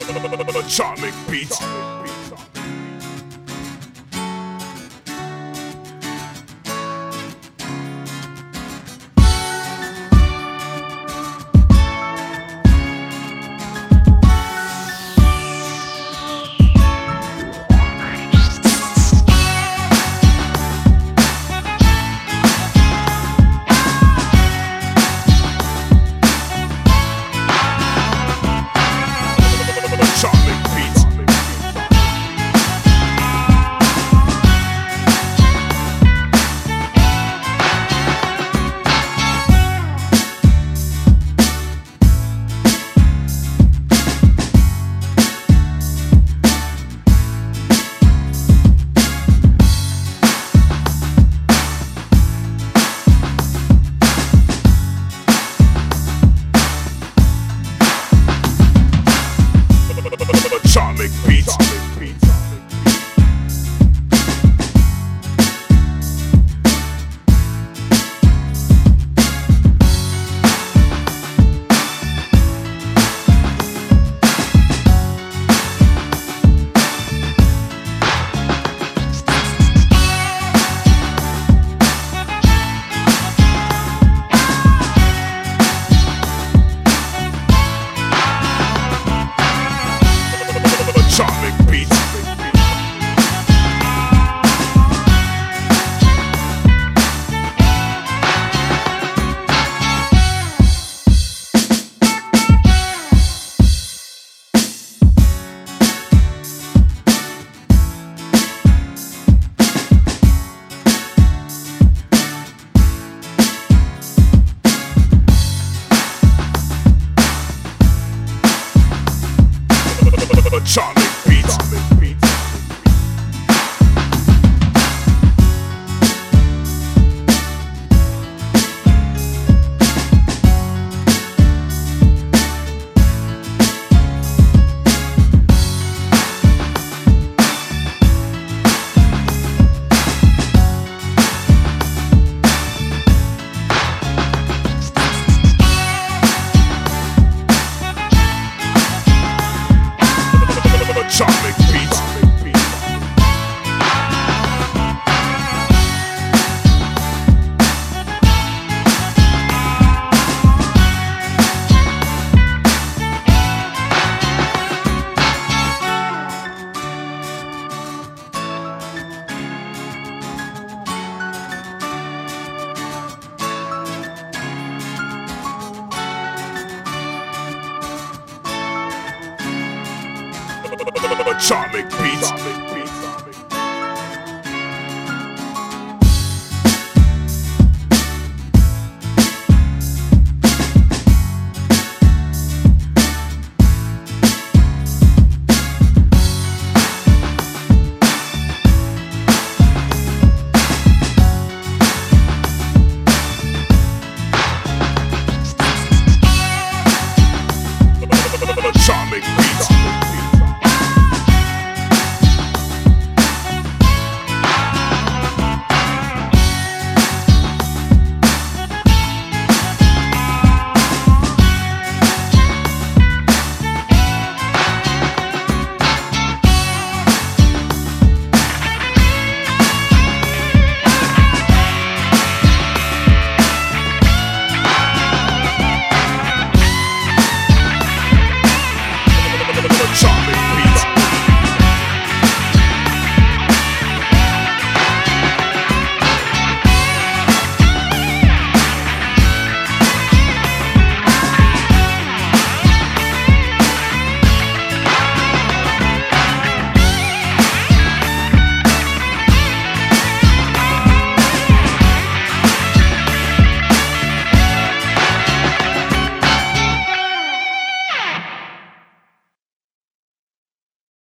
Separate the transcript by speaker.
Speaker 1: Atomic Beats. Atomic Atomic Atomic Beats.